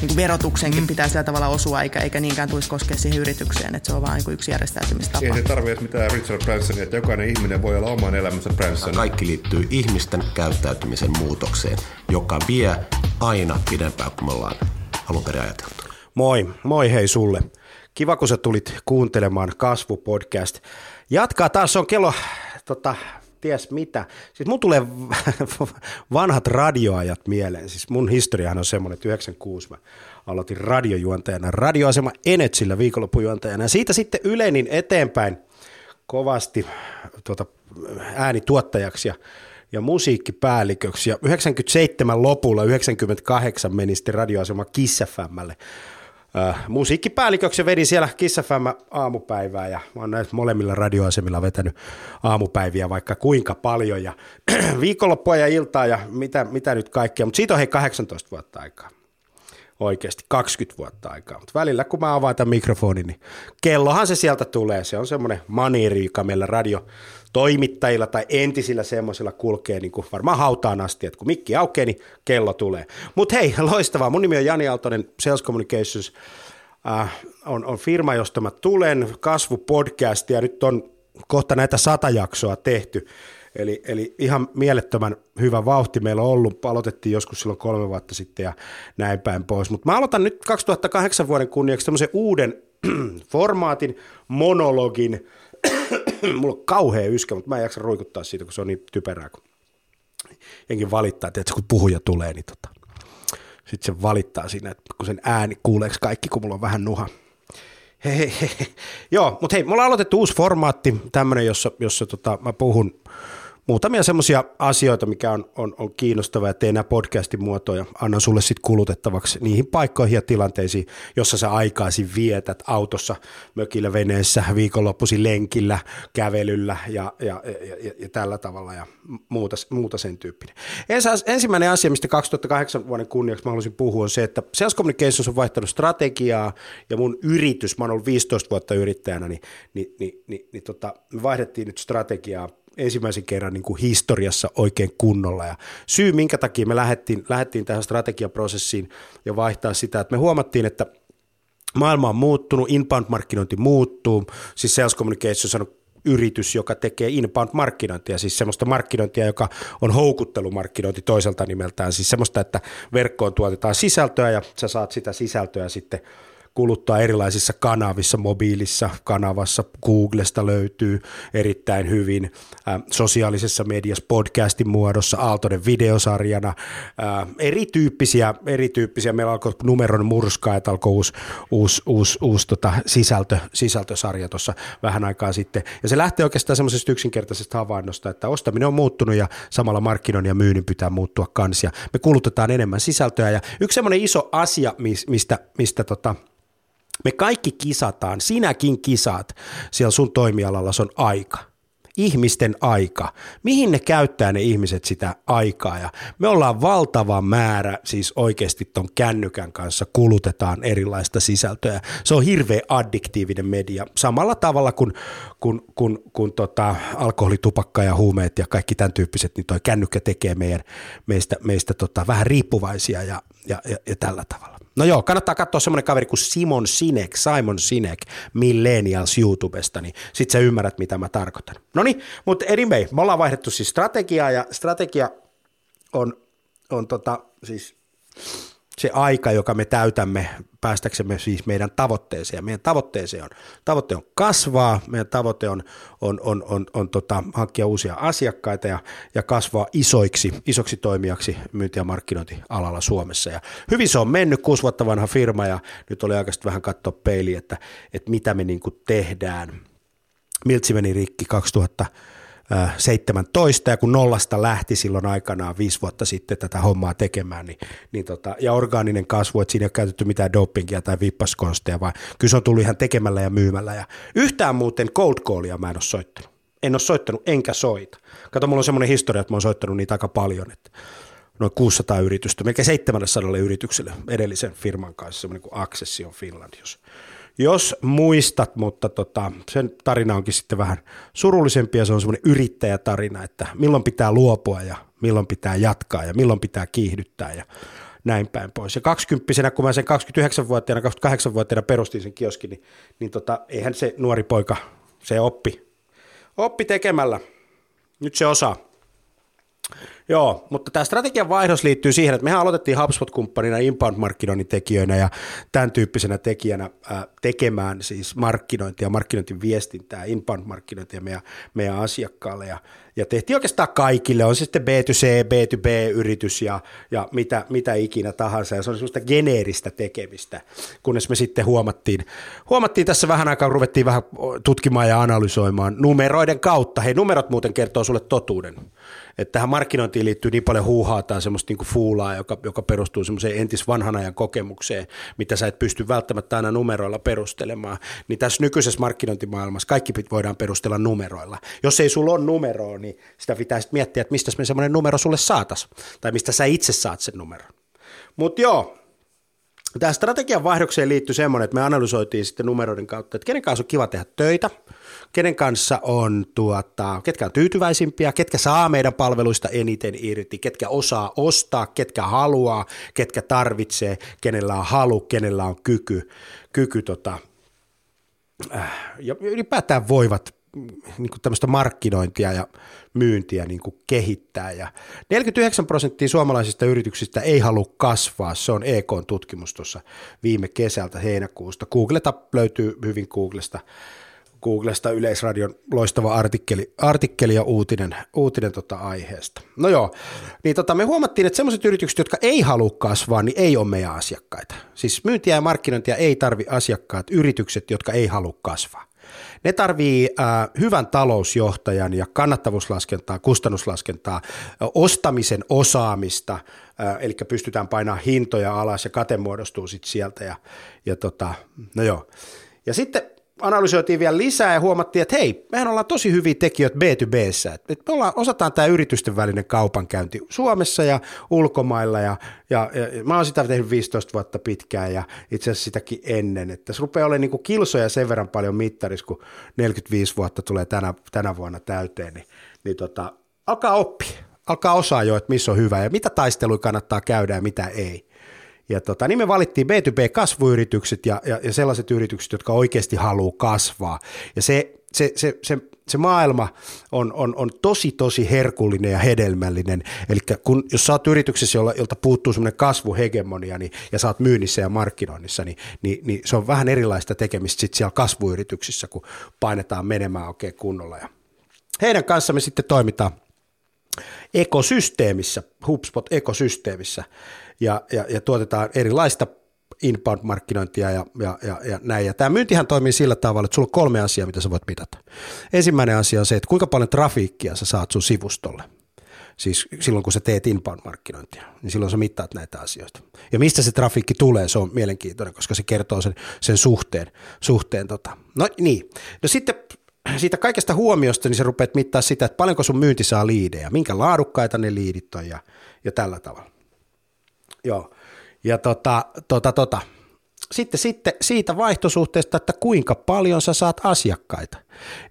niin kuin verotuksenkin mm. pitää sillä tavalla osua, eikä, eikä niinkään tulisi koskea siihen yritykseen, että se on vain niin yksi järjestäytymistapa. Ei se tarvitse mitään Richard Bransonia, että jokainen ihminen voi olla oman elämänsä Branson. Kaikki liittyy ihmisten käyttäytymisen muutokseen, joka vie aina pidempään kuin me ollaan alun perin ajateltu. Moi, moi hei sulle. Kiva, kun sä tulit kuuntelemaan Kasvu-podcast. Jatkaa taas, on kello, tota, ties mitä. Siis mun tulee vanhat radioajat mieleen. Siis mun historiahan on semmoinen, että 96 mä aloitin radiojuontajana, radioasema Enetsillä viikonloppujuontajana. Ja siitä sitten ylenin eteenpäin kovasti tuota, äänituottajaksi ja, ja musiikkipäälliköksi. Ja 97 lopulla, 98 meni sitten radioasema Kiss FMlle äh, musiikkipäälliköksi vedin siellä Kiss FM aamupäivää ja mä oon näissä molemmilla radioasemilla vetänyt aamupäiviä vaikka kuinka paljon ja viikonloppua ja iltaa ja mitä, mitä nyt kaikkea, mutta siitä on hei 18 vuotta aikaa oikeasti 20 vuotta aikaa. Mutta välillä kun mä avaan tämän mikrofonin, niin kellohan se sieltä tulee. Se on semmoinen maniiri, joka meillä radio toimittajilla tai entisillä semmoisilla kulkee niin kuin varmaan hautaan asti, että kun mikki aukeaa, niin kello tulee. Mutta hei, loistavaa. Mun nimi on Jani Aaltonen, Sales Communications äh, on, on firma, josta mä tulen, kasvupodcast ja nyt on kohta näitä sata jaksoa tehty. Eli, eli ihan mielettömän hyvä vauhti meillä on ollut. Aloitettiin joskus silloin kolme vuotta sitten ja näin päin pois. Mutta mä aloitan nyt 2008 vuoden kunniaksi tämmöisen uuden formaatin, monologin, mulla on kauhea yskä, mutta mä en jaksa ruikuttaa siitä, kun se on niin typerää, kun jenkin valittaa, että kun puhuja tulee, niin tota, sitten se valittaa siinä, että kun sen ääni kuuleeko kaikki, kun mulla on vähän nuha. Hei. Joo, mutta hei, me ollaan aloitettu uusi formaatti, tämmöinen, jossa, jossa tota, mä puhun muutamia semmoisia asioita, mikä on, on, on kiinnostavaa ja teen nämä podcastin muotoja, annan sulle sitten kulutettavaksi niihin paikkoihin ja tilanteisiin, jossa sä aikaisin vietät autossa, mökillä, veneessä, viikonloppuisin lenkillä, kävelyllä ja, ja, ja, ja, ja tällä tavalla ja muuta, muuta sen tyyppinen. Ensimmäinen asia, mistä 2008 vuoden kunniaksi mä haluaisin puhua, on se, että Sales Communications on vaihtanut strategiaa ja mun yritys, mä oon ollut 15 vuotta yrittäjänä, niin, niin, niin, niin, niin tota, me vaihdettiin nyt strategiaa ensimmäisen kerran niin kuin historiassa oikein kunnolla. Ja syy, minkä takia me lähdettiin, lähdettiin tähän strategiaprosessiin ja vaihtaa sitä, että me huomattiin, että maailma on muuttunut, inbound-markkinointi muuttuu, siis sales communications on yritys, joka tekee inbound-markkinointia, siis semmoista markkinointia, joka on houkuttelumarkkinointi toiselta nimeltään, siis semmoista, että verkkoon tuotetaan sisältöä ja sä saat sitä sisältöä sitten – kuluttaa erilaisissa kanavissa, mobiilissa kanavassa, Googlesta löytyy erittäin hyvin, ä, sosiaalisessa mediassa, podcastin muodossa, Aaltonen videosarjana, ä, erityyppisiä, erityyppisiä, meillä alkoi numeron murskaa, että alkoi uusi, uusi, uusi, uusi tota, sisältö, sisältösarja tuossa vähän aikaa sitten, ja se lähtee oikeastaan semmoisesta yksinkertaisesta havainnosta, että ostaminen on muuttunut ja samalla markkinoinnin ja myynnin pitää muuttua kans, ja me kulutetaan enemmän sisältöä, ja yksi semmoinen iso asia, mistä, mistä tota, me kaikki kisataan, sinäkin kisaat siellä sun toimialalla, se on aika. Ihmisten aika. Mihin ne käyttää ne ihmiset sitä aikaa? Ja me ollaan valtava määrä, siis oikeasti ton kännykän kanssa kulutetaan erilaista sisältöä. Se on hirveän addiktiivinen media. Samalla tavalla kuin kun, kun, kun tota, alkoholi, tupakka ja huumeet ja kaikki tämän tyyppiset, niin toi kännykkä tekee meidän, meistä, meistä tota, vähän riippuvaisia ja, ja, ja, ja tällä tavalla. No joo, kannattaa katsoa semmoinen kaveri kuin Simon Sinek, Simon Sinek, Millennials YouTubesta, niin sit sä ymmärrät, mitä mä tarkoitan. No niin, mutta anyway, me ollaan vaihdettu siis strategiaa, ja strategia on, on tota, siis se aika, joka me täytämme päästäksemme siis meidän tavoitteeseen. Meidän tavoitteeseen on, tavoite on kasvaa, meidän tavoite on, on, on, on, on tota, hankkia uusia asiakkaita ja, ja kasvaa isoiksi, isoksi toimijaksi myynti- ja markkinointialalla Suomessa. Ja hyvin se on mennyt, kuusi vuotta vanha firma ja nyt oli aikaisesti vähän katsoa peiliä, että, että mitä me niin tehdään. Miltsi meni rikki 2000 17 ja kun nollasta lähti silloin aikanaan viisi vuotta sitten tätä hommaa tekemään, niin, niin tota, ja orgaaninen kasvu, että siinä ei ole käytetty mitään dopingia tai vippaskonsteja, vaan kyllä se on tullut ihan tekemällä ja myymällä. Ja yhtään muuten cold callia mä en ole soittanut. En ole soittanut enkä soita. Kato, mulla on semmoinen historia, että mä oon soittanut niitä aika paljon, että noin 600 yritystä, melkein 700 yritykselle edellisen firman kanssa, semmoinen kuin Accession Finland, jos, jos muistat, mutta tota, sen tarina onkin sitten vähän surullisempi ja se on semmoinen yrittäjätarina, että milloin pitää luopua ja milloin pitää jatkaa ja milloin pitää kiihdyttää ja näin päin pois. Ja 20 kun mä sen 29-vuotiaana, 28-vuotiaana perustin sen kioskin, niin, niin tota, eihän se nuori poika, se oppi, oppi tekemällä. Nyt se osaa. Joo, mutta tämä strategian vaihdos liittyy siihen, että mehän aloitettiin HubSpot-kumppanina inbound-markkinoinnin tekijöinä ja tämän tyyppisenä tekijänä ää, tekemään siis markkinointia, markkinointiviestintää, inbound-markkinointia meidän, meidän asiakkaalle. Ja, ja tehtiin oikeastaan kaikille, on se sitten B2C, B2B-yritys ja, ja mitä, mitä ikinä tahansa. Ja se on semmoista geneeristä tekemistä, kunnes me sitten huomattiin, huomattiin tässä vähän aikaa, ruvettiin vähän tutkimaan ja analysoimaan numeroiden kautta, hei numerot muuten kertoo sulle totuuden, että tähän markkinointiin liittyy niin paljon huuhaa tai semmoista niin fuulaa, joka, joka perustuu semmoiseen entis vanhan ajan kokemukseen, mitä sä et pysty välttämättä aina numeroilla perustelemaan. Niin tässä nykyisessä markkinointimaailmassa kaikki voidaan perustella numeroilla. Jos ei sulla ole numeroa, niin sitä pitää sitten miettiä, että mistä me semmoinen numero sulle saatas, tai mistä sä itse saat sen numeron. Mutta joo, Tämä strategian vaihdokseen liittyy semmoinen, että me analysoitiin sitten numeroiden kautta, että kenen kanssa on kiva tehdä töitä, kenen kanssa on, tuota, ketkä on tyytyväisimpiä, ketkä saa meidän palveluista eniten irti, ketkä osaa ostaa, ketkä haluaa, ketkä tarvitsee, kenellä on halu, kenellä on kyky, kyky tota, äh, ja ylipäätään voivat niin kuin tämmöistä markkinointia ja myyntiä niin kuin kehittää. Ja 49 prosenttia suomalaisista yrityksistä ei halua kasvaa. Se on EK-tutkimus tuossa viime kesältä heinäkuusta. Googleta löytyy hyvin Googlesta Googlesta Yleisradion loistava artikkeli, artikkeli ja uutinen, uutinen tota aiheesta. No joo, niin tota, me huomattiin, että sellaiset yritykset, jotka ei halua kasvaa, niin ei ole meidän asiakkaita. Siis myyntiä ja markkinointia ei tarvi asiakkaat, yritykset, jotka ei halua kasvaa. Ne tarvii äh, hyvän talousjohtajan ja kannattavuuslaskentaa, kustannuslaskentaa, ostamisen osaamista, äh, eli pystytään painamaan hintoja alas ja kate muodostuu sitten sieltä. Ja, ja tota, no joo. Ja sitten analysoitiin vielä lisää ja huomattiin, että hei, mehän ollaan tosi hyviä tekijöitä B2Bssä. Että me ollaan, osataan tämä yritysten välinen kaupankäynti Suomessa ja ulkomailla ja, ja, ja mä oon sitä tehnyt 15 vuotta pitkään ja itse asiassa sitäkin ennen. Että se rupeaa olemaan niin kilsoja sen verran paljon mittarissa, kun 45 vuotta tulee tänä, tänä vuonna täyteen, niin, niin tota, alkaa oppia. Alkaa osaa jo, että missä on hyvä ja mitä taisteluja kannattaa käydä ja mitä ei. Ja tota, niin me valittiin B2B-kasvuyritykset ja, ja, ja sellaiset yritykset, jotka oikeasti haluaa kasvaa. Ja se, se, se, se, se maailma on, on, on tosi, tosi herkullinen ja hedelmällinen. Eli kun, jos sä oot yrityksessä, jolla, jolta puuttuu semmoinen kasvuhegemonia niin, ja sä oot myynnissä ja markkinoinnissa, niin, niin, niin se on vähän erilaista tekemistä sit siellä kasvuyrityksissä, kun painetaan menemään oikein kunnolla. Ja heidän kanssa me sitten toimitaan ekosysteemissä, HubSpot-ekosysteemissä ja, ja, ja tuotetaan erilaista inbound-markkinointia ja, ja, ja, ja näin. Ja tämä myyntihän toimii sillä tavalla, että sulla on kolme asiaa, mitä sä voit mitata. Ensimmäinen asia on se, että kuinka paljon trafiikkia sä saat sun sivustolle. Siis silloin, kun sä teet inbound-markkinointia, niin silloin sä mittaat näitä asioita. Ja mistä se trafiikki tulee, se on mielenkiintoinen, koska se kertoo sen, sen suhteen. suhteen tota. No niin. No sitten siitä kaikesta huomiosta, niin sä rupeat mittaa sitä, että paljonko sun myynti saa liidejä, minkä laadukkaita ne liidit on ja, ja tällä tavalla. Joo. Ja tota, tota, tota. Sitten, sitten siitä vaihtosuhteesta, että kuinka paljon sä saat asiakkaita,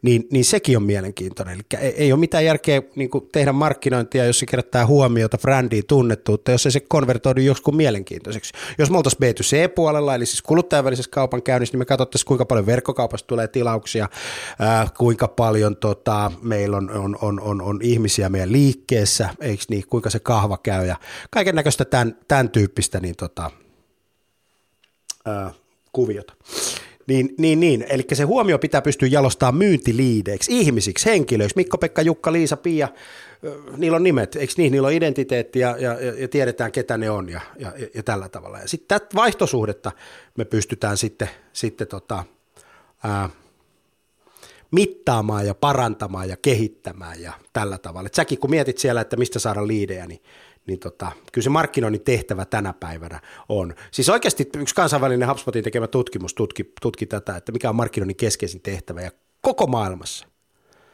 niin, niin sekin on mielenkiintoinen. Eli ei, ei ole mitään järkeä niin tehdä markkinointia, jos se kerättää huomiota, brändiin, tunnettuutta, jos ei se konvertoidu joskus mielenkiintoiseksi. Jos me oltaisiin B2C-puolella, eli siis kuluttajan välisessä kaupankäynnissä, niin me katsottaisiin, kuinka paljon verkkokaupasta tulee tilauksia, ää, kuinka paljon tota, meillä on, on, on, on, on ihmisiä meidän liikkeessä, eikö niin, kuinka se kahva käy ja kaiken näköistä tämän, tämän tyyppistä niin tota, ää, kuviota. Niin, niin, niin. eli se huomio pitää pystyä jalostamaan myyntiliideiksi, ihmisiksi, henkilöiksi. Mikko, Pekka, Jukka, Liisa, Pia, niillä on nimet, eikö niin? Niillä on identiteetti ja, ja, ja tiedetään, ketä ne on ja, ja, ja tällä tavalla. Ja sitten tätä vaihtosuhdetta me pystytään sitten, sitten tota, ää, mittaamaan ja parantamaan ja kehittämään ja tällä tavalla. Et säkin kun mietit siellä, että mistä saada liidejä, niin niin tota, kyllä se markkinoinnin tehtävä tänä päivänä on. Siis oikeasti yksi kansainvälinen HubSpotin tekemä tutkimus tutki, tutki tätä, että mikä on markkinoinnin keskeisin tehtävä ja koko maailmassa.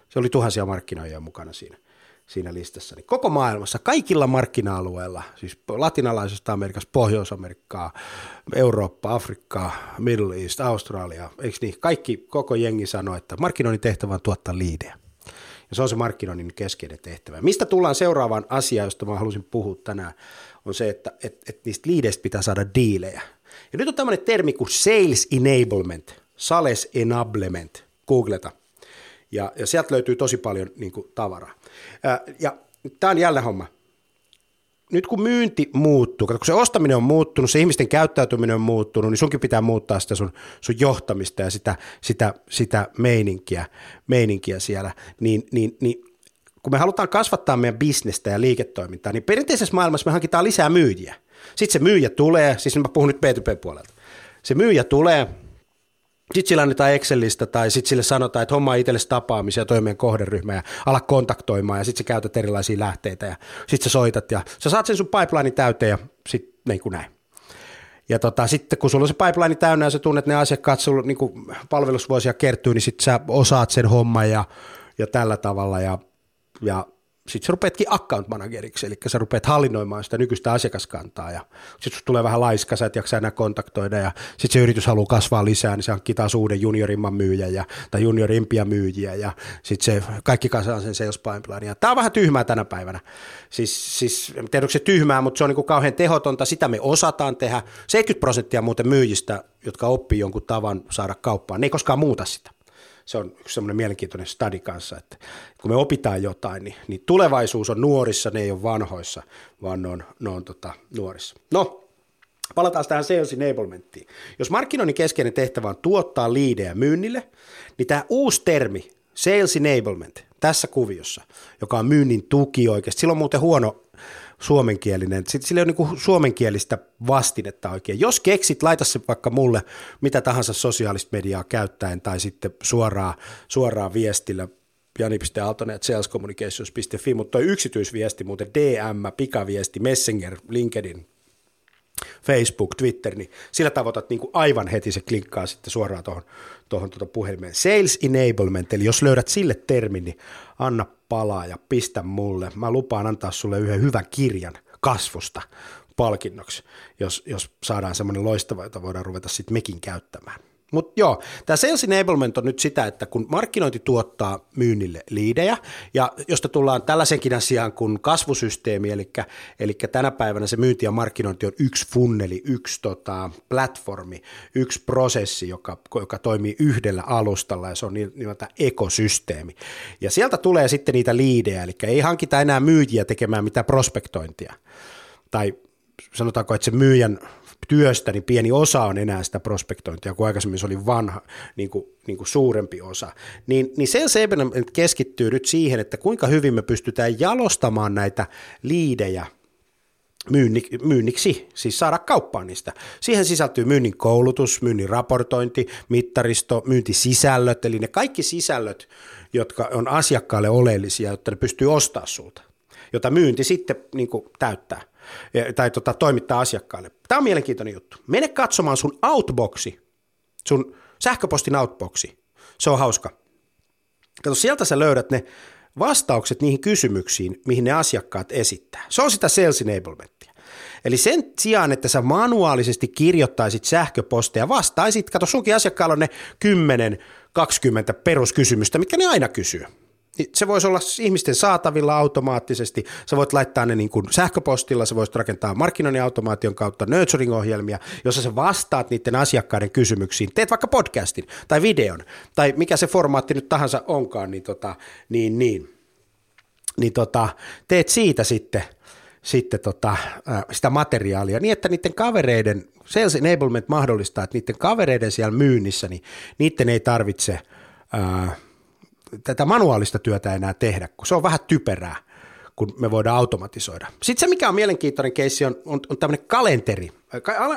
Se oli tuhansia markkinoijia mukana siinä, siinä listassa. Niin koko maailmassa, kaikilla markkina-alueilla, siis latinalaisesta Amerikasta, Pohjois-Amerikkaa, Eurooppa, Afrikkaa, Middle East, Australia, eikö niin? Kaikki, koko jengi sanoi, että markkinoinnin tehtävä on tuottaa liidejä. Se on se markkinoinnin keskeinen tehtävä. Mistä tullaan seuraavaan asiaan, josta mä halusin puhua tänään, on se, että et, et niistä liideistä pitää saada diilejä. Ja nyt on tämmöinen termi kuin sales enablement, sales enablement, googleta. Ja, ja sieltä löytyy tosi paljon niin kuin, tavaraa. Ää, ja tämä on jälleen homma nyt kun myynti muuttuu, kun se ostaminen on muuttunut, se ihmisten käyttäytyminen on muuttunut, niin sunkin pitää muuttaa sitä sun, sun johtamista ja sitä, sitä, sitä meininkiä, meininkiä siellä, niin, niin, niin kun me halutaan kasvattaa meidän bisnestä ja liiketoimintaa, niin perinteisessä maailmassa me hankitaan lisää myyjiä. Sitten se myyjä tulee, siis mä puhun nyt B2B-puolelta, se myyjä tulee, sitten sillä annetaan Excelistä tai sitten sille sanotaan, että homma itsellesi tapaamisia toimien kohderyhmä ja ala kontaktoimaan ja sitten sä käytät erilaisia lähteitä ja sitten sä soitat ja sä saat sen sun pipeline täyteen ja sitten niin kuin näin. Ja tota, sitten kun sulla on se pipeline täynnä ja sä tunnet ne asiakkaat, sulla niin palvelusvuosia kertyy, niin sitten sä osaat sen homman ja, ja tällä tavalla ja, ja sitten sä rupeatkin account manageriksi, eli sä rupeat hallinnoimaan sitä nykyistä asiakaskantaa ja sitten tulee vähän laiska, sä et jaksa enää kontaktoida ja sitten se yritys haluaa kasvaa lisää, niin se hankkii taas uuden juniorimman myyjän ja, tai juniorimpia myyjiä ja sitten se kaikki kanssa sen sales. Ja tämä on vähän tyhmää tänä päivänä. Siis, siis en tiedä, onko se tyhmää, mutta se on niin kauhean tehotonta, sitä me osataan tehdä. 70 prosenttia muuten myyjistä, jotka oppii jonkun tavan saada kauppaan, ne ei koskaan muuta sitä se on yksi semmoinen mielenkiintoinen study kanssa, että kun me opitaan jotain, niin, niin tulevaisuus on nuorissa, ne ei ole vanhoissa, vaan ne on, ne on tota, nuorissa. No, palataan tähän sales enablementtiin. Jos markkinoinnin keskeinen tehtävä on tuottaa liidejä myynnille, niin tämä uusi termi, sales enablement, tässä kuviossa, joka on myynnin tuki oikeasti, sillä on muuten huono suomenkielinen. Sitten sillä ei ole niin suomenkielistä vastinetta oikein. Jos keksit, laita se vaikka mulle mitä tahansa sosiaalista mediaa käyttäen tai sitten suoraan, suoraan viestillä jani.aaltonen.salescommunications.fi, mutta toi yksityisviesti muuten DM, pikaviesti, Messenger, LinkedIn, Facebook, Twitter, niin sillä tavoitat niin kuin aivan heti se klinkkaa sitten suoraan tuohon, tuohon tuota puhelimeen. Sales enablement, eli jos löydät sille termin, niin anna palaa ja pistä mulle. Mä lupaan antaa sulle yhden hyvän kirjan kasvusta palkinnoksi, jos, jos saadaan semmoinen loistava, jota voidaan ruveta sitten mekin käyttämään. Mutta joo, tämä sales enablement on nyt sitä, että kun markkinointi tuottaa myynnille liidejä, ja josta tullaan tällaisenkin asiaan kuin kasvusysteemi, eli, eli tänä päivänä se myynti ja markkinointi on yksi funneli, yksi tota, platformi, yksi prosessi, joka, joka toimii yhdellä alustalla, ja se on nimeltä ekosysteemi. Ja sieltä tulee sitten niitä liidejä, eli ei hankita enää myyjiä tekemään mitään prospektointia, tai sanotaanko, että se myyjän työstä, niin pieni osa on enää sitä prospektointia, kun aikaisemmin se oli vanha, niin kuin, niin kuin suurempi osa. Niin, niin sen Sebenem keskittyy nyt siihen, että kuinka hyvin me pystytään jalostamaan näitä liidejä myynniksi, siis saada kauppaa niistä. Siihen sisältyy myynnin koulutus, myynnin raportointi, mittaristo, myyntisisällöt, eli ne kaikki sisällöt, jotka on asiakkaalle oleellisia, jotta ne pystyy ostamaan sulta, jota myynti sitten niin kuin, täyttää tai tota, toimittaa asiakkaalle. Tämä on mielenkiintoinen juttu. Mene katsomaan sun outboxi, sun sähköpostin outboxi. Se on hauska. Kato, sieltä sä löydät ne vastaukset niihin kysymyksiin, mihin ne asiakkaat esittää. Se on sitä sales enablementia. Eli sen sijaan, että sä manuaalisesti kirjoittaisit sähköposteja, vastaisit, kato sunkin asiakkaalla on ne 10, 20 peruskysymystä, mitkä ne aina kysyy. Niin se voisi olla ihmisten saatavilla automaattisesti. Sä voit laittaa ne niin kuin sähköpostilla, sä voisit rakentaa markkinoinnin automaation kautta nurturing-ohjelmia, jossa sä vastaat niiden asiakkaiden kysymyksiin. Teet vaikka podcastin tai videon tai mikä se formaatti nyt tahansa onkaan, niin, tota, niin, niin, niin tota, teet siitä sitten sitten tota, sitä materiaalia niin, että niiden kavereiden, sales enablement mahdollistaa, että niiden kavereiden siellä myynnissä, niin niiden ei tarvitse ää, tätä manuaalista työtä enää tehdä, kun se on vähän typerää, kun me voidaan automatisoida. Sitten se, mikä on mielenkiintoinen keissi, on, on, on tämmöinen kalenteri.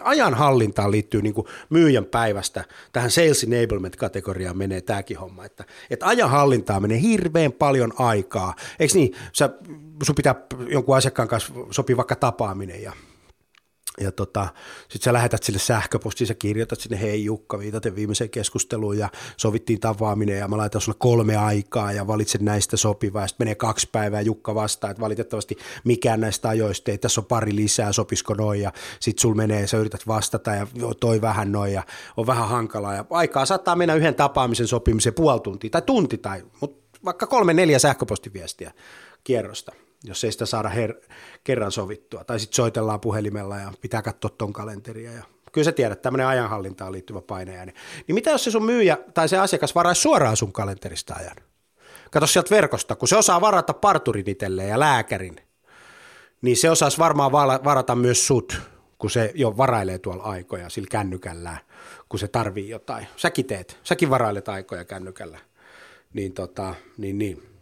Ajanhallintaan liittyy niin kuin myyjän päivästä, tähän sales enablement-kategoriaan menee tämäkin homma, että, että ajanhallintaan menee hirveän paljon aikaa. Eikö niin, sä, sun pitää jonkun asiakkaan kanssa sopii vaikka tapaaminen ja ja tota, sitten sä lähetät sille sähköpostiin, sä kirjoitat sinne, hei Jukka, viitaten viimeiseen keskusteluun ja sovittiin tapaaminen ja mä laitan sulle kolme aikaa ja valitsen näistä sopivaa ja sitten menee kaksi päivää Jukka vastaa, että valitettavasti mikään näistä ajoista ei, tässä on pari lisää, sopisiko noin ja sitten sul menee, sä yrität vastata ja toi vähän noin ja on vähän hankalaa ja aikaa saattaa mennä yhden tapaamisen sopimiseen puoli tuntia tai tunti tai, mutta vaikka kolme neljä sähköpostiviestiä kierrosta jos ei sitä saada her- kerran sovittua. Tai sitten soitellaan puhelimella ja pitää katsoa ton kalenteria. Ja kyllä sä tiedät, tämmöinen ajanhallintaan liittyvä paine. Niin mitä jos se sun myyjä tai se asiakas varaisi suoraan sun kalenterista ajan? Kato sieltä verkosta, kun se osaa varata parturin itselleen ja lääkärin, niin se osaisi varmaan varata myös sut, kun se jo varailee tuolla aikoja sillä kännykällään, kun se tarvii jotain. Säkin teet, säkin varailet aikoja kännykällä. Niin tota, niin niin.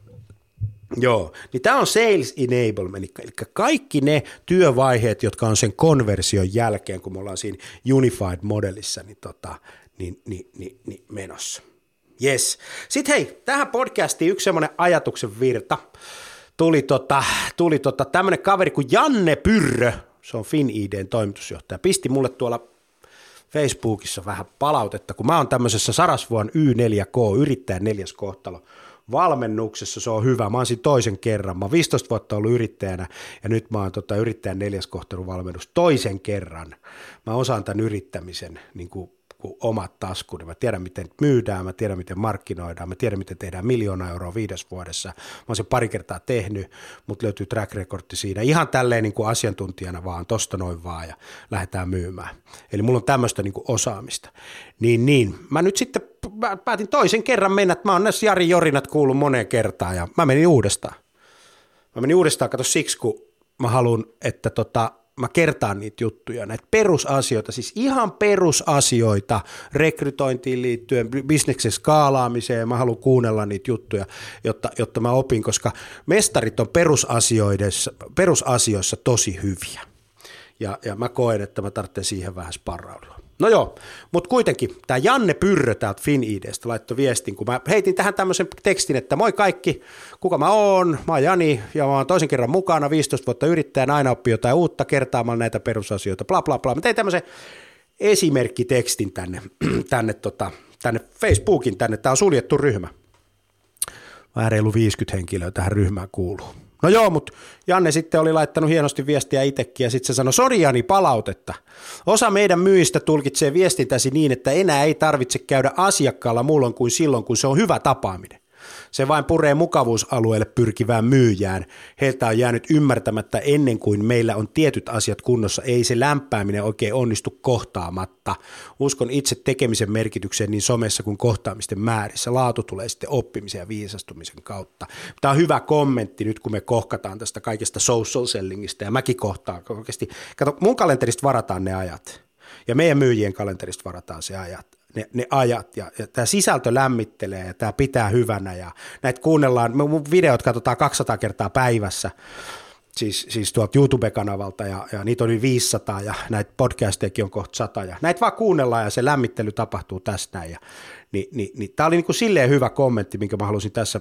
Joo, niin tämä on sales enablement, eli kaikki ne työvaiheet, jotka on sen konversion jälkeen, kun me ollaan siinä unified modelissa, niin, tota, niin, niin, niin, niin menossa. Yes. Sitten hei, tähän podcastiin yksi semmoinen ajatuksen virta. Tuli, tota, tuli tota, tämmöinen kaveri kuin Janne Pyrrö, se on FinIDn toimitusjohtaja, pisti mulle tuolla Facebookissa vähän palautetta, kun mä oon tämmöisessä Sarasvuon Y4K, yrittäjän neljäs kohtalo, valmennuksessa se on hyvä. Mä oon siinä toisen kerran. Mä oon 15 vuotta ollut yrittäjänä ja nyt mä oon tota, yrittäjän neljäs valmennus toisen kerran. Mä osaan tämän yrittämisen niin kuin kuin omat taskuni. Mä tiedän, miten myydään, mä tiedän, miten markkinoidaan, mä tiedän, miten tehdään miljoona euroa viides vuodessa. Mä oon sen pari kertaa tehnyt, mutta löytyy track recordi siinä. Ihan tälleen niin kuin asiantuntijana vaan, tosta noin vaan ja lähdetään myymään. Eli mulla on tämmöistä niin kuin osaamista. Niin, niin. Mä nyt sitten päätin toisen kerran mennä, että mä oon näissä Jari Jorinat kuullut moneen kertaan ja mä menin uudestaan. Mä menin uudestaan, kato siksi, kun mä haluan, että tota, mä kertaan niitä juttuja, näitä perusasioita, siis ihan perusasioita rekrytointiin liittyen, bisneksen skaalaamiseen, mä haluan kuunnella niitä juttuja, jotta, jotta mä opin, koska mestarit on perusasioissa, perusasioissa tosi hyviä. Ja, ja mä koen, että mä tarvitsen siihen vähän sparraudua. No joo, mutta kuitenkin tämä Janne Pyrrö täältä FinIDstä laittoi viestin, kun mä heitin tähän tämmöisen tekstin, että moi kaikki, kuka mä oon, mä oon Jani ja mä oon toisen kerran mukana, 15 vuotta yrittäjän, aina oppii jotain uutta kertaamalla näitä perusasioita, bla bla bla. Mä tein tämmöisen esimerkkitekstin tänne, tänne, tota, tänne Facebookin, tänne, tämä on suljettu ryhmä. Vähän reilu 50 henkilöä tähän ryhmään kuuluu. No joo, mutta Janne sitten oli laittanut hienosti viestiä itsekin ja sitten se sanoi, sori Jani, palautetta. Osa meidän myyjistä tulkitsee viestintäsi niin, että enää ei tarvitse käydä asiakkaalla muulloin kuin silloin, kun se on hyvä tapaaminen. Se vain puree mukavuusalueelle pyrkivään myyjään. Heiltä on jäänyt ymmärtämättä ennen kuin meillä on tietyt asiat kunnossa. Ei se lämpääminen oikein onnistu kohtaamatta. Uskon itse tekemisen merkitykseen niin somessa kuin kohtaamisten määrissä. Laatu tulee sitten oppimisen ja viisastumisen kautta. Tämä on hyvä kommentti nyt, kun me kohkataan tästä kaikesta social sellingistä ja mäkin kohtaan oikeasti. Kato, mun kalenterista varataan ne ajat ja meidän myyjien kalenterista varataan se ajat ne, ne ajat ja, ja tämä sisältö lämmittelee ja tämä pitää hyvänä ja näitä kuunnellaan, mun videot katsotaan 200 kertaa päivässä, siis, siis tuolta YouTube-kanavalta ja, ja niitä on yli 500 ja näitä podcastejakin on kohta 100 ja näitä vaan kuunnellaan ja se lämmittely tapahtuu tästä näin ja niin, niin, niin tämä oli niin kuin silleen hyvä kommentti, minkä mä halusin tässä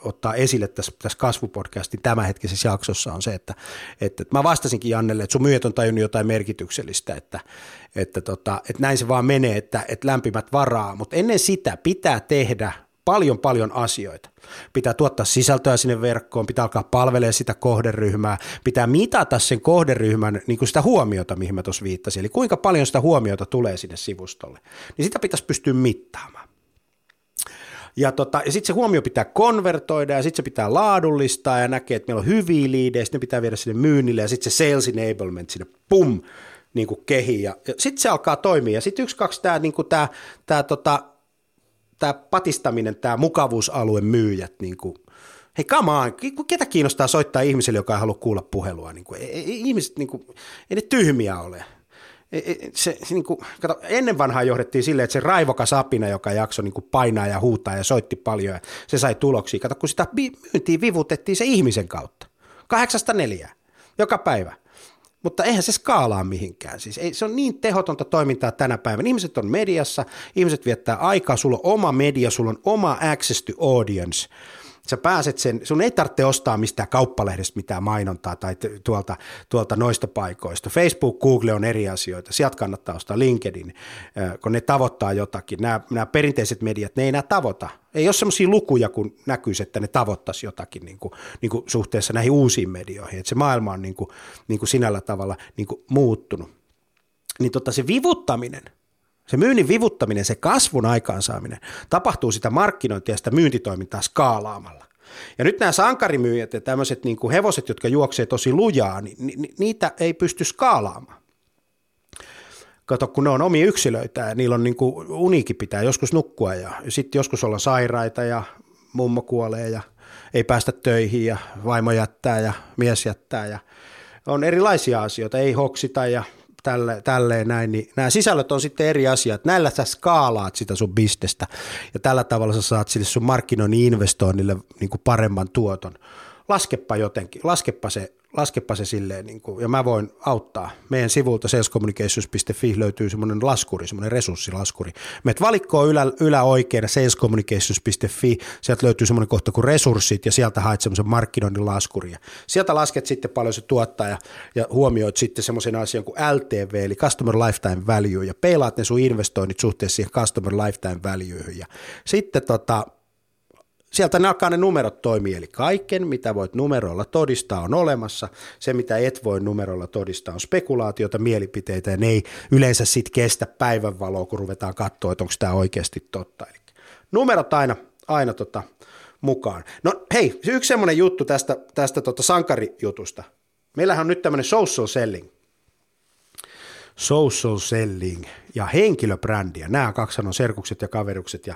ottaa esille tässä, tässä kasvupodcastin tämänhetkisessä jaksossa on se, että, että, että mä vastasinkin Jannelle, että sun myyjät on tajunnut jotain merkityksellistä, että, että, tota, että näin se vaan menee, että, että lämpimät varaa, mutta ennen sitä pitää tehdä paljon paljon asioita. Pitää tuottaa sisältöä sinne verkkoon, pitää alkaa palvelemaan sitä kohderyhmää, pitää mitata sen kohderyhmän niin kuin sitä huomiota, mihin mä tuossa viittasin, eli kuinka paljon sitä huomiota tulee sinne sivustolle, niin sitä pitäisi pystyä mittaamaan. Ja, tota, ja sitten se huomio pitää konvertoida ja sitten se pitää laadullistaa ja näkee, että meillä on hyviä liidejä, sitten ne pitää viedä sinne myynnille ja sitten se sales enablement sinne, pum, niin kuin kehi. Ja, ja sitten se alkaa toimia. Ja sitten yksi, kaksi, tämä niin tää, tää, tota, tää patistaminen, tämä mukavuusalue myyjät, niin kuin, hei come on, ketä kiinnostaa soittaa ihmiselle, joka ei halua kuulla puhelua? Niin kuin, ei, ei, ihmiset, niin kuin, ei ne tyhmiä ole se, se niin kuin, kato, ennen vanhaa johdettiin silleen, että se raivokas apina, joka jakso niin kuin painaa ja huutaa ja soitti paljon ja se sai tuloksia. Kato, kun sitä myyntiin vivutettiin se ihmisen kautta. Kahdeksasta neljää, joka päivä. Mutta eihän se skaalaa mihinkään. Siis ei, se on niin tehotonta toimintaa tänä päivänä. Ihmiset on mediassa, ihmiset viettää aikaa, sulla on oma media, sulla on oma access to audience – sä pääset sen, sun ei tarvitse ostaa mistään kauppalehdestä mitään mainontaa tai tuolta, tuolta noista paikoista. Facebook, Google on eri asioita, sieltä kannattaa ostaa LinkedIn, kun ne tavoittaa jotakin. Nämä, nämä perinteiset mediat, ne ei enää tavoita. Ei ole sellaisia lukuja, kun näkyisi, että ne tavoittaisi jotakin niin kuin, niin kuin suhteessa näihin uusiin medioihin. Että se maailma on niin kuin, niin kuin sinällä tavalla niin kuin muuttunut. Niin tota, se vivuttaminen – se myynnin vivuttaminen, se kasvun aikaansaaminen tapahtuu sitä markkinointia ja sitä myyntitoimintaa skaalaamalla. Ja nyt nämä sankarimyyjät ja tämmöiset niin kuin hevoset, jotka juoksee tosi lujaa, niin niitä ei pysty skaalaamaan. Kato, kun ne on omia yksilöitä ja niillä on niin kuin uniikki pitää joskus nukkua ja sitten joskus olla sairaita ja mummo kuolee ja ei päästä töihin ja vaimo jättää ja mies jättää ja on erilaisia asioita, ei hoksita ja tälle, tälleen näin, niin nämä sisällöt on sitten eri asiat. Näillä sä skaalaat sitä sun bisnestä ja tällä tavalla sä saat sille sun markkinoinnin investoinnille niin paremman tuoton. Laskepa jotenkin, laskepa se laskepa se silleen, niin kuin, ja mä voin auttaa. Meidän sivulta salescommunications.fi löytyy semmoinen laskuri, semmoinen resurssilaskuri. Meet valikkoon ylä, yläoikein salescommunications.fi, sieltä löytyy semmoinen kohta kuin resurssit, ja sieltä haet semmoisen markkinoinnin laskuri. Ja sieltä lasket sitten paljon se tuottaa, ja, ja huomioit sitten semmoisen asian kuin LTV, eli Customer Lifetime Value, ja peilaat ne sun investoinnit suhteessa siihen Customer Lifetime Valueen. Ja sitten tota, sieltä ne alkaa ne numerot toimia, eli kaiken, mitä voit numeroilla todistaa, on olemassa. Se, mitä et voi numeroilla todistaa, on spekulaatiota, mielipiteitä, ja ne ei yleensä sitten kestä päivänvaloa, kun ruvetaan katsoa, että onko tämä oikeasti totta. Eli numerot aina, aina tota, mukaan. No hei, yksi semmoinen juttu tästä, tästä tota sankarijutusta. Meillähän on nyt tämmöinen social selling. Social selling ja henkilöbrändi, ja nämä kaksi on serkukset ja kaverukset, ja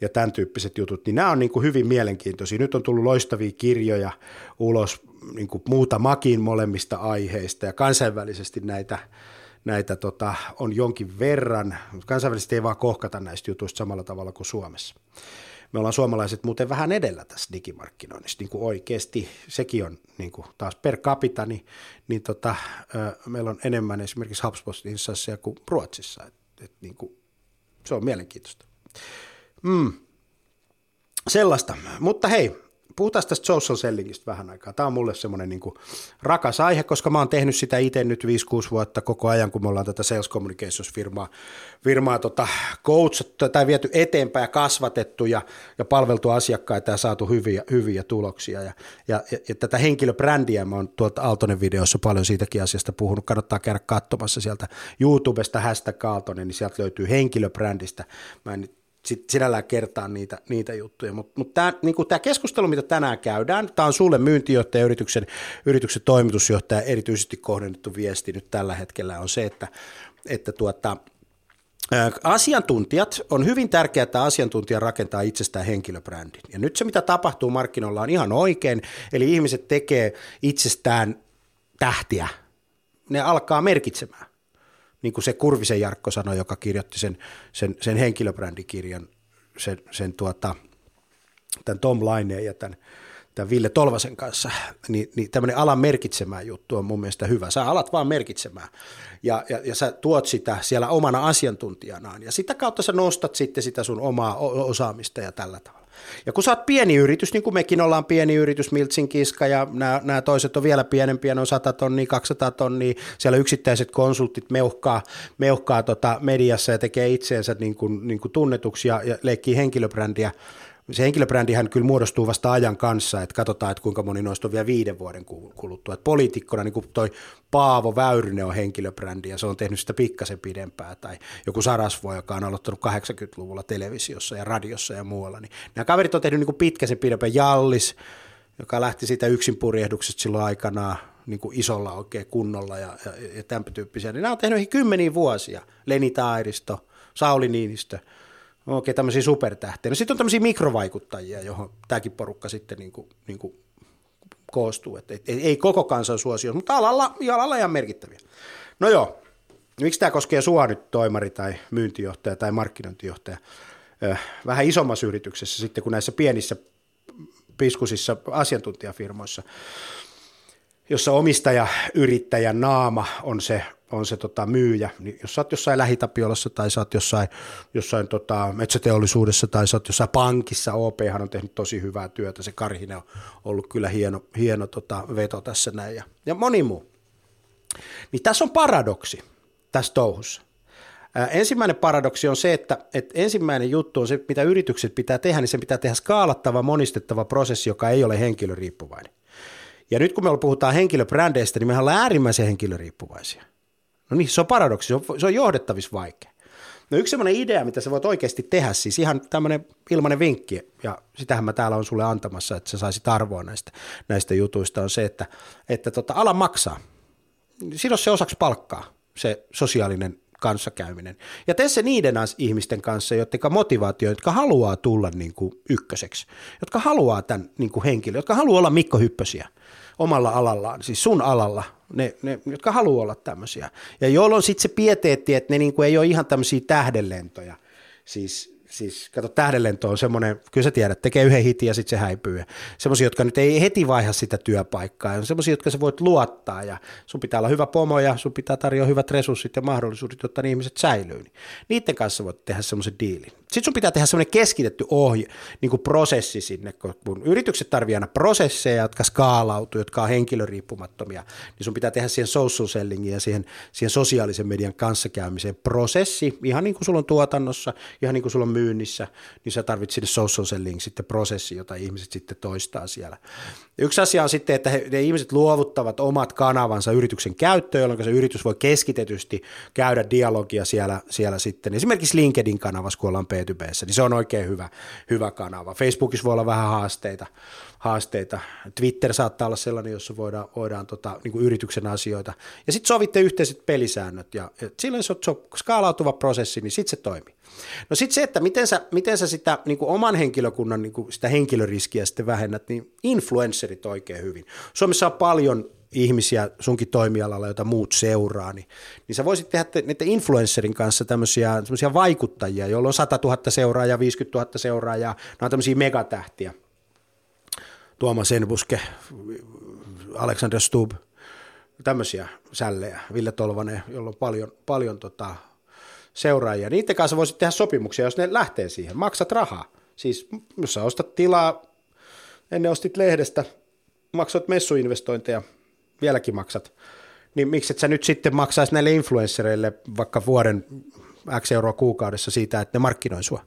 ja tämän tyyppiset jutut, niin nämä on niin kuin hyvin mielenkiintoisia. Nyt on tullut loistavia kirjoja ulos niin kuin muutamakin molemmista aiheista ja kansainvälisesti näitä, näitä tota, on jonkin verran, mutta kansainvälisesti ei vaan kohkata näistä jutuista samalla tavalla kuin Suomessa. Me ollaan suomalaiset muuten vähän edellä tässä digimarkkinoinnissa, niin kuin oikeasti sekin on niin kuin taas per capita, niin, niin tota, meillä on enemmän esimerkiksi HubSpotissa kuin Ruotsissa, et, et niin kuin, se on mielenkiintoista. Mm. Sellaista. Mutta hei, puhutaan tästä social sellingistä vähän aikaa. Tämä on mulle semmoinen niin rakas aihe, koska mä oon tehnyt sitä itse nyt 5-6 vuotta koko ajan, kun me ollaan tätä Sales Communications-firmaa firmaa, tota, coachattu tai viety eteenpäin ja kasvatettu ja, ja palveltu asiakkaita ja saatu hyviä, hyviä tuloksia. Ja, ja, ja, tätä henkilöbrändiä mä oon tuolta Aaltonen videossa paljon siitäkin asiasta puhunut. Kannattaa käydä katsomassa sieltä YouTubesta hashtag Aaltonen, niin sieltä löytyy henkilöbrändistä. Mä en sit sinällään kertaa niitä, niitä juttuja. Mutta mut tämä niinku keskustelu, mitä tänään käydään, tämä on sulle myyntijohtaja, yrityksen, yrityksen toimitusjohtaja erityisesti kohdennettu viesti nyt tällä hetkellä on se, että, että tuota, Asiantuntijat, on hyvin tärkeää, että asiantuntija rakentaa itsestään henkilöbrändin. Ja nyt se, mitä tapahtuu markkinoilla, on ihan oikein. Eli ihmiset tekee itsestään tähtiä. Ne alkaa merkitsemään niin kuin se Kurvisen Jarkko sanoi, joka kirjoitti sen, sen, sen henkilöbrändikirjan, sen, sen tuota, tämän Tom Laineen ja tämän, tämän Ville Tolvasen kanssa, niin, niin tämmöinen alan merkitsemään juttu on mun mielestä hyvä. Sä alat vaan merkitsemään ja, ja, ja sä tuot sitä siellä omana asiantuntijanaan ja sitä kautta sä nostat sitten sitä sun omaa osaamista ja tällä tavalla. Ja kun sä oot pieni yritys, niin kuin mekin ollaan pieni yritys, Miltsin kiska ja nämä, nämä toiset on vielä pienempiä, ne on 100 tonnia, 200 tonnia, siellä yksittäiset konsultit meuhkaa, meuhkaa tota mediassa ja tekee itseensä niin kuin, niin kuin tunnetuksi ja, ja leikkii henkilöbrändiä, se henkilöbrändihän kyllä muodostuu vasta ajan kanssa, että katsotaan, että kuinka moni noista on vielä viiden vuoden kuluttua. Että poliitikkona, niin kuin toi Paavo Väyrynen on henkilöbrändi ja se on tehnyt sitä pikkasen pidempää, tai joku Sarasvo, joka on aloittanut 80-luvulla televisiossa ja radiossa ja muualla, niin nämä kaverit on tehnyt niin kuin pitkäsen pidempään. Jallis, joka lähti siitä yksin purjehduksesta silloin aikanaan, niin kuin isolla oikein kunnolla ja, ja, ja tämän tyyppisiä, niin nämä on tehnyt kymmeniä vuosia. Leni Tairisto, Sauli Niinistö, oikein tämmöisiä supertähtejä. No sitten on tämmöisiä mikrovaikuttajia, johon tämäkin porukka sitten niin kuin, niin kuin koostuu. Et, et, ei koko kansan suosio, mutta alalla, alalla ihan merkittäviä. No joo, miksi tämä koskee sua nyt toimari tai myyntijohtaja tai markkinointijohtaja? Vähän isommassa yrityksessä sitten kuin näissä pienissä piskusissa asiantuntijafirmoissa, jossa omistaja, yrittäjän naama on se on se tota, myyjä, niin jos sä oot jossain lähitapiolassa tai sä oot jossain, jossain tota, metsäteollisuudessa tai sä oot jossain pankissa, OP on tehnyt tosi hyvää työtä, se Karhinen on ollut kyllä hieno, hieno tota, veto tässä näin ja, ja moni muu. Niin tässä on paradoksi tässä touhussa. Ää, ensimmäinen paradoksi on se, että, että ensimmäinen juttu on se, mitä yritykset pitää tehdä, niin se pitää tehdä skaalattava, monistettava prosessi, joka ei ole henkilöriippuvainen. Ja nyt kun me puhutaan henkilöbrändeistä, niin mehän ollaan äärimmäisen henkilöriippuvaisia. No niin, se on paradoksi, se on, se on johdettavissa vaikea. No yksi semmoinen idea, mitä sä voit oikeasti tehdä, siis ihan tämmöinen ilmainen vinkki, ja sitähän mä täällä on sulle antamassa, että sä saisit arvoa näistä, näistä jutuista, on se, että, että tota, ala maksaa. Sido se osaksi palkkaa, se sosiaalinen kanssakäyminen. Ja tee se niiden ihmisten kanssa, jotka motivaatio, jotka haluaa tulla niin kuin ykköseksi, jotka haluaa tämän niin kuin henkilö, jotka haluaa olla Mikko Hyppösiä omalla alallaan, siis sun alalla, ne, ne jotka haluaa olla tämmöisiä. Ja jolloin sitten se pieteetti, että ne niinku ei ole ihan tämmöisiä tähdenlentoja. Siis siis kato tähdenlento on semmoinen, kyllä sä tiedät, tekee yhden hitin ja sitten se häipyy. Semmoisia, jotka nyt ei heti vaiha sitä työpaikkaa, on semmoisia, jotka sä voit luottaa ja sun pitää olla hyvä pomo ja sun pitää tarjota hyvät resurssit ja mahdollisuudet, jotta ne ihmiset säilyy. Niin niiden kanssa voit tehdä semmoisen diilin. Sitten sun pitää tehdä semmoinen keskitetty ohje, niin kuin prosessi sinne, kun yritykset tarvii aina prosesseja, jotka skaalautuu, jotka on henkilöriippumattomia, niin sun pitää tehdä siihen social sellingin ja siihen, siihen sosiaalisen median kanssakäymiseen prosessi, ihan niin kuin sulla on tuotannossa, ihan niin kuin sulla on myynnissä, niin sä tarvitset sinne social selling sitten prosessi, jota ihmiset sitten toistaa siellä. Yksi asia on sitten, että he, ne ihmiset luovuttavat omat kanavansa yrityksen käyttöön, jolloin se yritys voi keskitetysti käydä dialogia siellä, siellä sitten. Esimerkiksi LinkedIn-kanavassa, kun ollaan p niin se on oikein hyvä, hyvä kanava. Facebookissa voi olla vähän haasteita, haasteita. Twitter saattaa olla sellainen, jossa voidaan, voidaan tota, niin kuin yrityksen asioita. Ja sitten sovitte yhteiset pelisäännöt ja, ja silloin se on, skaalautuva prosessi, niin sitten se toimii. No sitten se, että miten sä, miten sä sitä niin kuin oman henkilökunnan niin kuin sitä henkilöriskiä sitten vähennät, niin influencerit oikein hyvin. Suomessa on paljon ihmisiä sunkin toimialalla, joita muut seuraa, niin, niin sä voisit tehdä näiden influencerin kanssa tämmöisiä vaikuttajia, joilla on 100 000 seuraajaa, 50 000 seuraajaa, nämä on tämmöisiä megatähtiä. Tuomas Enbuske, Alexander Stubb, tämmöisiä sällejä, Ville Tolvanen, jolla on paljon, paljon tota, seuraajia. Niiden kanssa voisit tehdä sopimuksia, jos ne lähtee siihen. Maksat rahaa. Siis jos sä ostat tilaa, ennen ostit lehdestä, maksat messuinvestointeja, vieläkin maksat, niin miksi et sä nyt sitten maksaisi näille influenssereille vaikka vuoden X euroa kuukaudessa siitä, että ne markkinoi sua.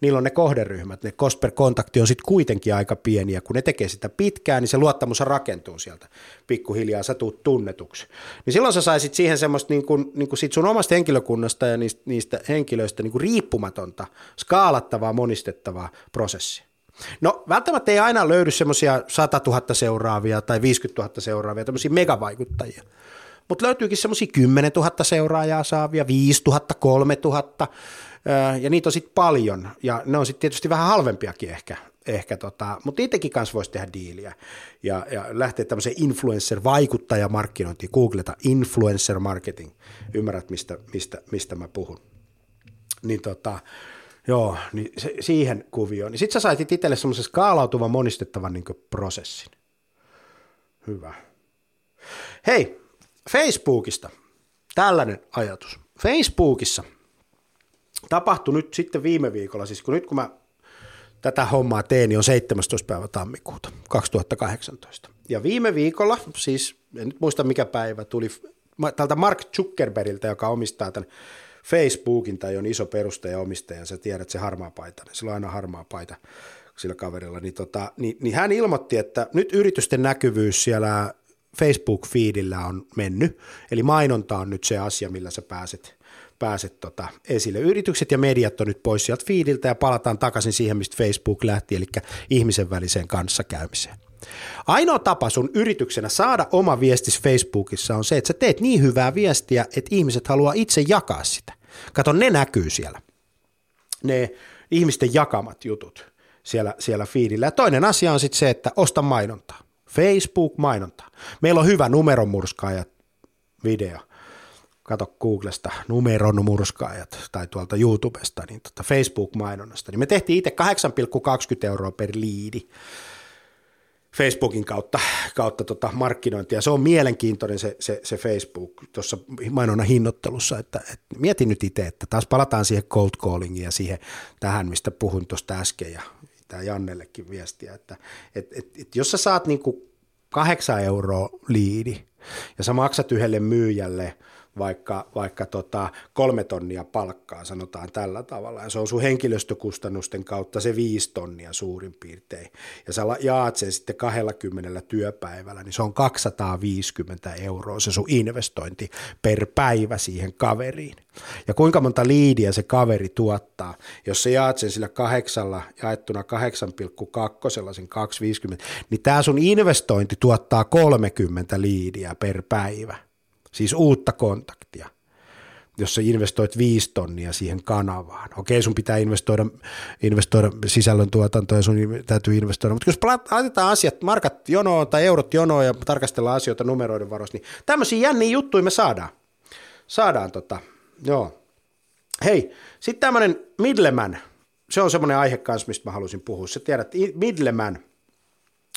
Niillä on ne kohderyhmät, ne cost per kontakti on sitten kuitenkin aika pieniä. Kun ne tekee sitä pitkään, niin se luottamus rakentuu sieltä. Pikkuhiljaa sä tuut tunnetuksi. Niin silloin sä saisit siihen semmoista niin kuin, niin kuin sit sun omasta henkilökunnasta ja niistä, niistä henkilöistä niin kuin riippumatonta, skaalattavaa, monistettavaa prosessia. No välttämättä ei aina löydy semmoisia 100 000 seuraavia tai 50 000 seuraavia, tämmöisiä megavaikuttajia mutta löytyykin semmoisia 10 000 seuraajaa saavia, 5 000, 3 000, ja niitä on sitten paljon, ja ne on sitten tietysti vähän halvempiakin ehkä, ehkä tota, mutta itsekin kanssa voisi tehdä diiliä ja, ja lähteä tämmöiseen influencer-vaikuttajamarkkinointiin, googleta influencer marketing, ymmärrät mistä, mistä, mistä mä puhun. Niin tota, joo, niin se, siihen kuvioon. Niin sitten sä sait itselle semmoisen skaalautuvan monistettavan niin prosessin. Hyvä. Hei, Facebookista tällainen ajatus. Facebookissa tapahtui nyt sitten viime viikolla, siis kun nyt kun mä tätä hommaa teen, niin on 17. päivä tammikuuta 2018. Ja viime viikolla, siis en nyt muista mikä päivä, tuli tältä Mark Zuckerbergiltä, joka omistaa tämän Facebookin tai on iso perustaja omistaja, sä tiedät se harmaa paita, niin sillä on aina harmaa paita sillä kaverilla, niin, tota, niin, niin hän ilmoitti, että nyt yritysten näkyvyys siellä Facebook-feedillä on mennyt, eli mainonta on nyt se asia, millä sä pääset, pääset tota esille. Yritykset ja mediat on nyt pois sieltä feediltä ja palataan takaisin siihen, mistä Facebook lähti, eli ihmisen väliseen kanssakäymiseen. Ainoa tapa sun yrityksenä saada oma viestis Facebookissa on se, että sä teet niin hyvää viestiä, että ihmiset haluaa itse jakaa sitä. Kato, ne näkyy siellä. Ne ihmisten jakamat jutut siellä, siellä feedillä. Ja toinen asia on sitten se, että osta mainontaa. Facebook-mainonta. Meillä on hyvä numeronmurskaajat video. Kato Googlesta numeron murskaajat tai tuolta YouTubesta, niin tota Facebook-mainonnasta. Niin me tehtiin itse 8,20 euroa per liidi Facebookin kautta, kautta tota markkinointia. Se on mielenkiintoinen se, se, se Facebook tuossa mainonnan hinnoittelussa, että, että mietin nyt itse, että taas palataan siihen cold callingiin ja siihen tähän, mistä puhun tuosta äsken ja tämä Jannellekin viestiä, että et, et, et jos sä saat niinku kahdeksan euroa liidi ja sä maksat yhdelle myyjälle – vaikka, vaikka tota kolme tonnia palkkaa, sanotaan tällä tavalla, ja se on sun henkilöstökustannusten kautta se viisi tonnia suurin piirtein, ja sä jaat sen sitten 20 työpäivällä, niin se on 250 euroa se sun investointi per päivä siihen kaveriin. Ja kuinka monta liidiä se kaveri tuottaa, jos sä jaat sen sillä kahdeksalla jaettuna 8,2 sellaisen 250, niin tämä sun investointi tuottaa 30 liidiä per päivä siis uutta kontaktia, jos sä investoit viisi tonnia siihen kanavaan. Okei, sun pitää investoida, investoida sisällön tuotantoon ja sun täytyy investoida, mutta jos laitetaan asiat, markat jonoon tai eurot jonoon ja tarkastellaan asioita numeroiden varoista, niin tämmöisiä jänniä juttuja me saadaan. Saadaan tota, joo. Hei, sitten tämmöinen Midleman, se on semmoinen aihe kanssa, mistä mä halusin puhua. Sä tiedät, Midleman –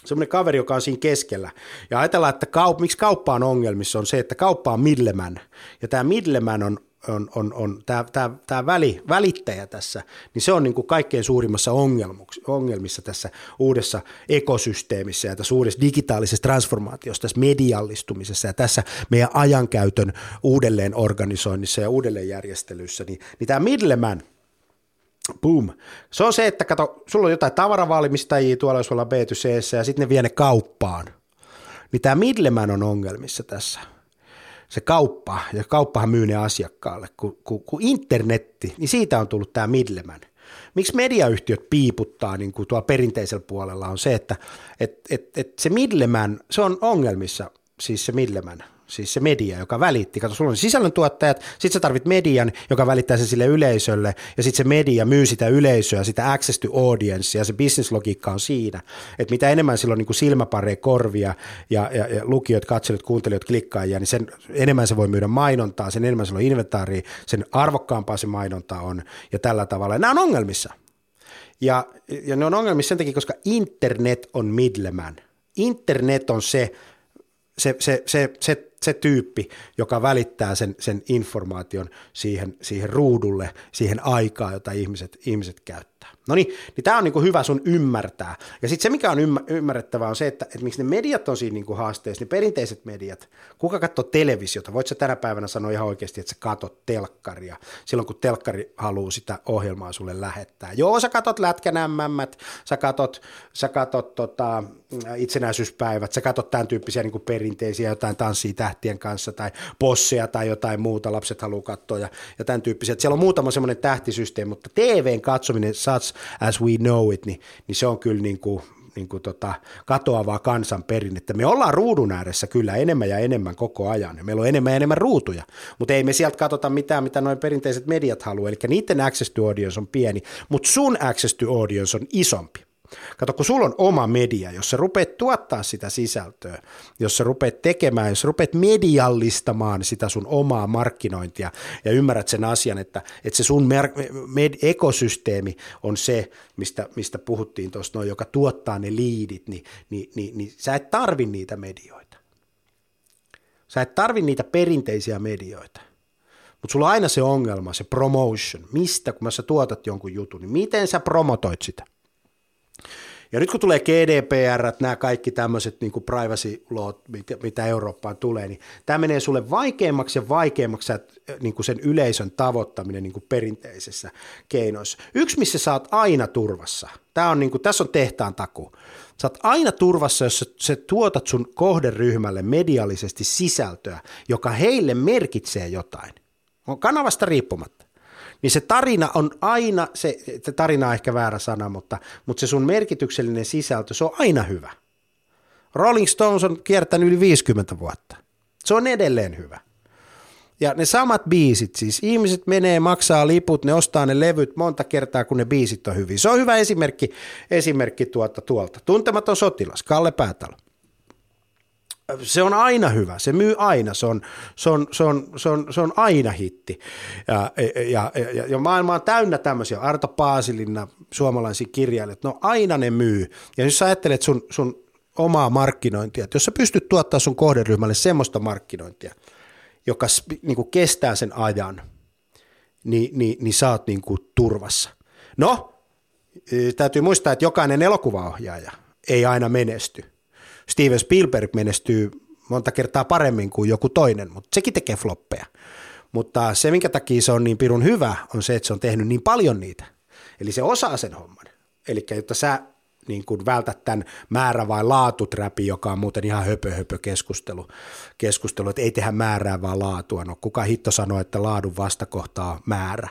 semmoinen kaveri, joka on siinä keskellä. Ja ajatellaan, että kaup- miksi kauppa on ongelmissa, on se, että kauppa on middleman. Ja tämä middleman on, on, on, on tämä, tämä, tämä väli, välittäjä tässä, niin se on niin kuin kaikkein suurimmassa ongelmissa tässä uudessa ekosysteemissä ja tässä uudessa digitaalisessa transformaatiossa, tässä mediallistumisessa ja tässä meidän ajankäytön uudelleen organisoinnissa ja uudelleenjärjestelyissä, niin, niin tämä middleman – Boom. Se on se, että kato, sulla on jotain tavaravalmistajia tuolla, jos ollaan b ja sitten ne vie ne kauppaan. Niin tämä middleman on ongelmissa tässä. Se kauppa, ja kauppahan myy ne asiakkaalle, kun, kun, kun internetti, niin siitä on tullut tämä middleman. Miksi mediayhtiöt piiputtaa niin kuin tuolla perinteisellä puolella on se, että et, et, et se middleman, se on ongelmissa, siis se middleman siis se media, joka välitti. Kato, sulla on sisällöntuottajat, sit sä tarvit median, joka välittää sen sille yleisölle, ja sitten se media myy sitä yleisöä, sitä access to audience, ja se bisneslogiikka on siinä, että mitä enemmän sillä on niin silmäpareja, korvia, ja, ja, ja lukijat, katselijat, kuuntelijat, klikkaajia, niin sen enemmän se voi myydä mainontaa, sen enemmän sillä on inventaaria, sen arvokkaampaa se mainonta on, ja tällä tavalla. Nämä on ongelmissa. Ja, ja ne on ongelmissa sen takia, koska internet on middleman. Internet on se, se, se, se, se se tyyppi, joka välittää sen, sen informaation siihen, siihen ruudulle, siihen aikaan, jota ihmiset, ihmiset käyttää. No niin, niin tämä on niinku hyvä sun ymmärtää. Ja sitten se, mikä on ymmärrettävää, on se, että, että miksi ne mediat on siinä niinku haasteessa, niin perinteiset mediat, kuka katsoo televisiota, voit sä tänä päivänä sanoa ihan oikeasti, että sä katot telkkaria, silloin kun telkkari haluaa sitä ohjelmaa sulle lähettää. Joo, sä katot lätkän sä katot, sä katot tota, itsenäisyyspäivät, sä katot tämän tyyppisiä niinku perinteisiä jotain tanssii tähtien kanssa tai posseja tai jotain muuta, lapset haluaa katsoa ja, ja tämän tyyppisiä. Siellä on muutama semmoinen tähtisysteemi, mutta TVn katsominen, such as we know it, niin, niin se on kyllä niin kuin, niin kuin tota, katoavaa kansanperinnettä. Me ollaan ruudun ääressä kyllä enemmän ja enemmän koko ajan, ja meillä on enemmän ja enemmän ruutuja, mutta ei me sieltä katsota mitään, mitä noin perinteiset mediat haluaa, eli niiden access to audience on pieni, mutta sun access to audience on isompi. Kato, kun sulla on oma media, jos sä rupeat tuottaa sitä sisältöä, jos sä rupeat tekemään, jos sä rupeat mediallistamaan sitä sun omaa markkinointia ja ymmärrät sen asian, että, että se sun mer- med- ekosysteemi on se, mistä, mistä puhuttiin tuossa, no, joka tuottaa ne liidit, niin, niin, niin, niin sä et tarvi niitä medioita. Sä et tarvi niitä perinteisiä medioita. Mutta sulla on aina se ongelma, se promotion. Mistä, kun sä tuotat jonkun jutun, niin miten sä promotoit sitä? Ja nyt kun tulee GDPR, nämä kaikki tämmöiset niin privacy law, mitä, mitä Eurooppaan tulee, niin tämä menee sulle vaikeammaksi ja vaikeammaksi niin kuin sen yleisön tavoittaminen niin kuin perinteisessä keinoissa. Yksi, missä sä oot aina turvassa, tämä on niin kuin, tässä on tehtaan taku. Sä oot aina turvassa, jos sä, sä tuotat sun kohderyhmälle mediallisesti sisältöä, joka heille merkitsee jotain. On kanavasta riippumatta niin se tarina on aina, se, tarina on ehkä väärä sana, mutta, mutta se sun merkityksellinen sisältö, se on aina hyvä. Rolling Stones on kiertänyt yli 50 vuotta. Se on edelleen hyvä. Ja ne samat biisit, siis ihmiset menee, maksaa liput, ne ostaa ne levyt monta kertaa, kun ne biisit on hyviä. Se on hyvä esimerkki, esimerkki tuolta, tuolta. Tuntematon sotilas, Kalle Päätalo se on aina hyvä, se myy aina, se on, se on, se on, se on, se on aina hitti. Ja, ja, ja, ja maailma on täynnä tämmöisiä, Arto Paasilinna, suomalaisia kirjailijoita, no aina ne myy. Ja jos sä ajattelet sun, sun omaa markkinointia, että jos sä pystyt tuottaa sun kohderyhmälle semmoista markkinointia, joka niin kuin kestää sen ajan, niin, niin, niin sä oot niin kuin turvassa. No, täytyy muistaa, että jokainen elokuvaohjaaja ei aina menesty Steven Spielberg menestyy monta kertaa paremmin kuin joku toinen, mutta sekin tekee floppeja. Mutta se, minkä takia se on niin pirun hyvä, on se, että se on tehnyt niin paljon niitä. Eli se osaa sen homman. Eli jotta sä niin kuin vältät tämän määrä- vai laatuträpi, joka on muuten ihan höpö, höpö keskustelu, keskustelu, että ei tehdä määrää vaan laatua. No kuka hitto sanoo, että laadun vastakohtaa määrä?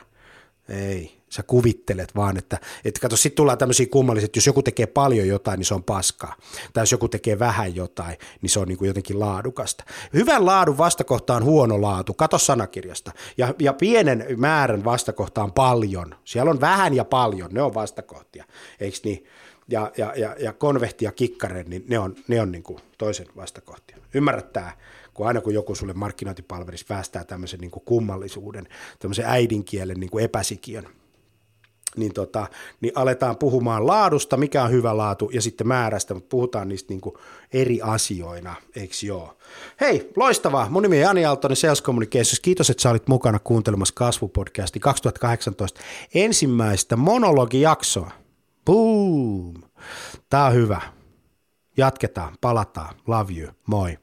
Ei, sä kuvittelet vaan, että, että kato, sitten tullaan tämmöisiä kummallisia, että jos joku tekee paljon jotain, niin se on paskaa. Tai jos joku tekee vähän jotain, niin se on niin kuin jotenkin laadukasta. Hyvän laadun vastakohta on huono laatu, kato sanakirjasta. Ja, ja pienen määrän vastakohta on paljon. Siellä on vähän ja paljon, ne on vastakohtia, eikö niin? Ja, ja, ja, ja konvehti ja kikkare, niin ne on, ne on niin kuin toisen vastakohtia. Ymmärrät tämä? kun aina kun joku sulle markkinointipalvelissa päästää tämmöisen niin kuin kummallisuuden, tämmöisen äidinkielen niin kuin epäsikiön, niin, tota, niin aletaan puhumaan laadusta, mikä on hyvä laatu, ja sitten määrästä, mutta puhutaan niistä niin kuin eri asioina, eikö joo? Hei, loistavaa. Mun nimi on Jani Aaltonen Sales Communications. Kiitos, että sä olit mukana kuuntelemassa Kasvupodcasti 2018 ensimmäistä monologijaksoa. Boom! Tää on hyvä. Jatketaan, palataan. Love you. Moi.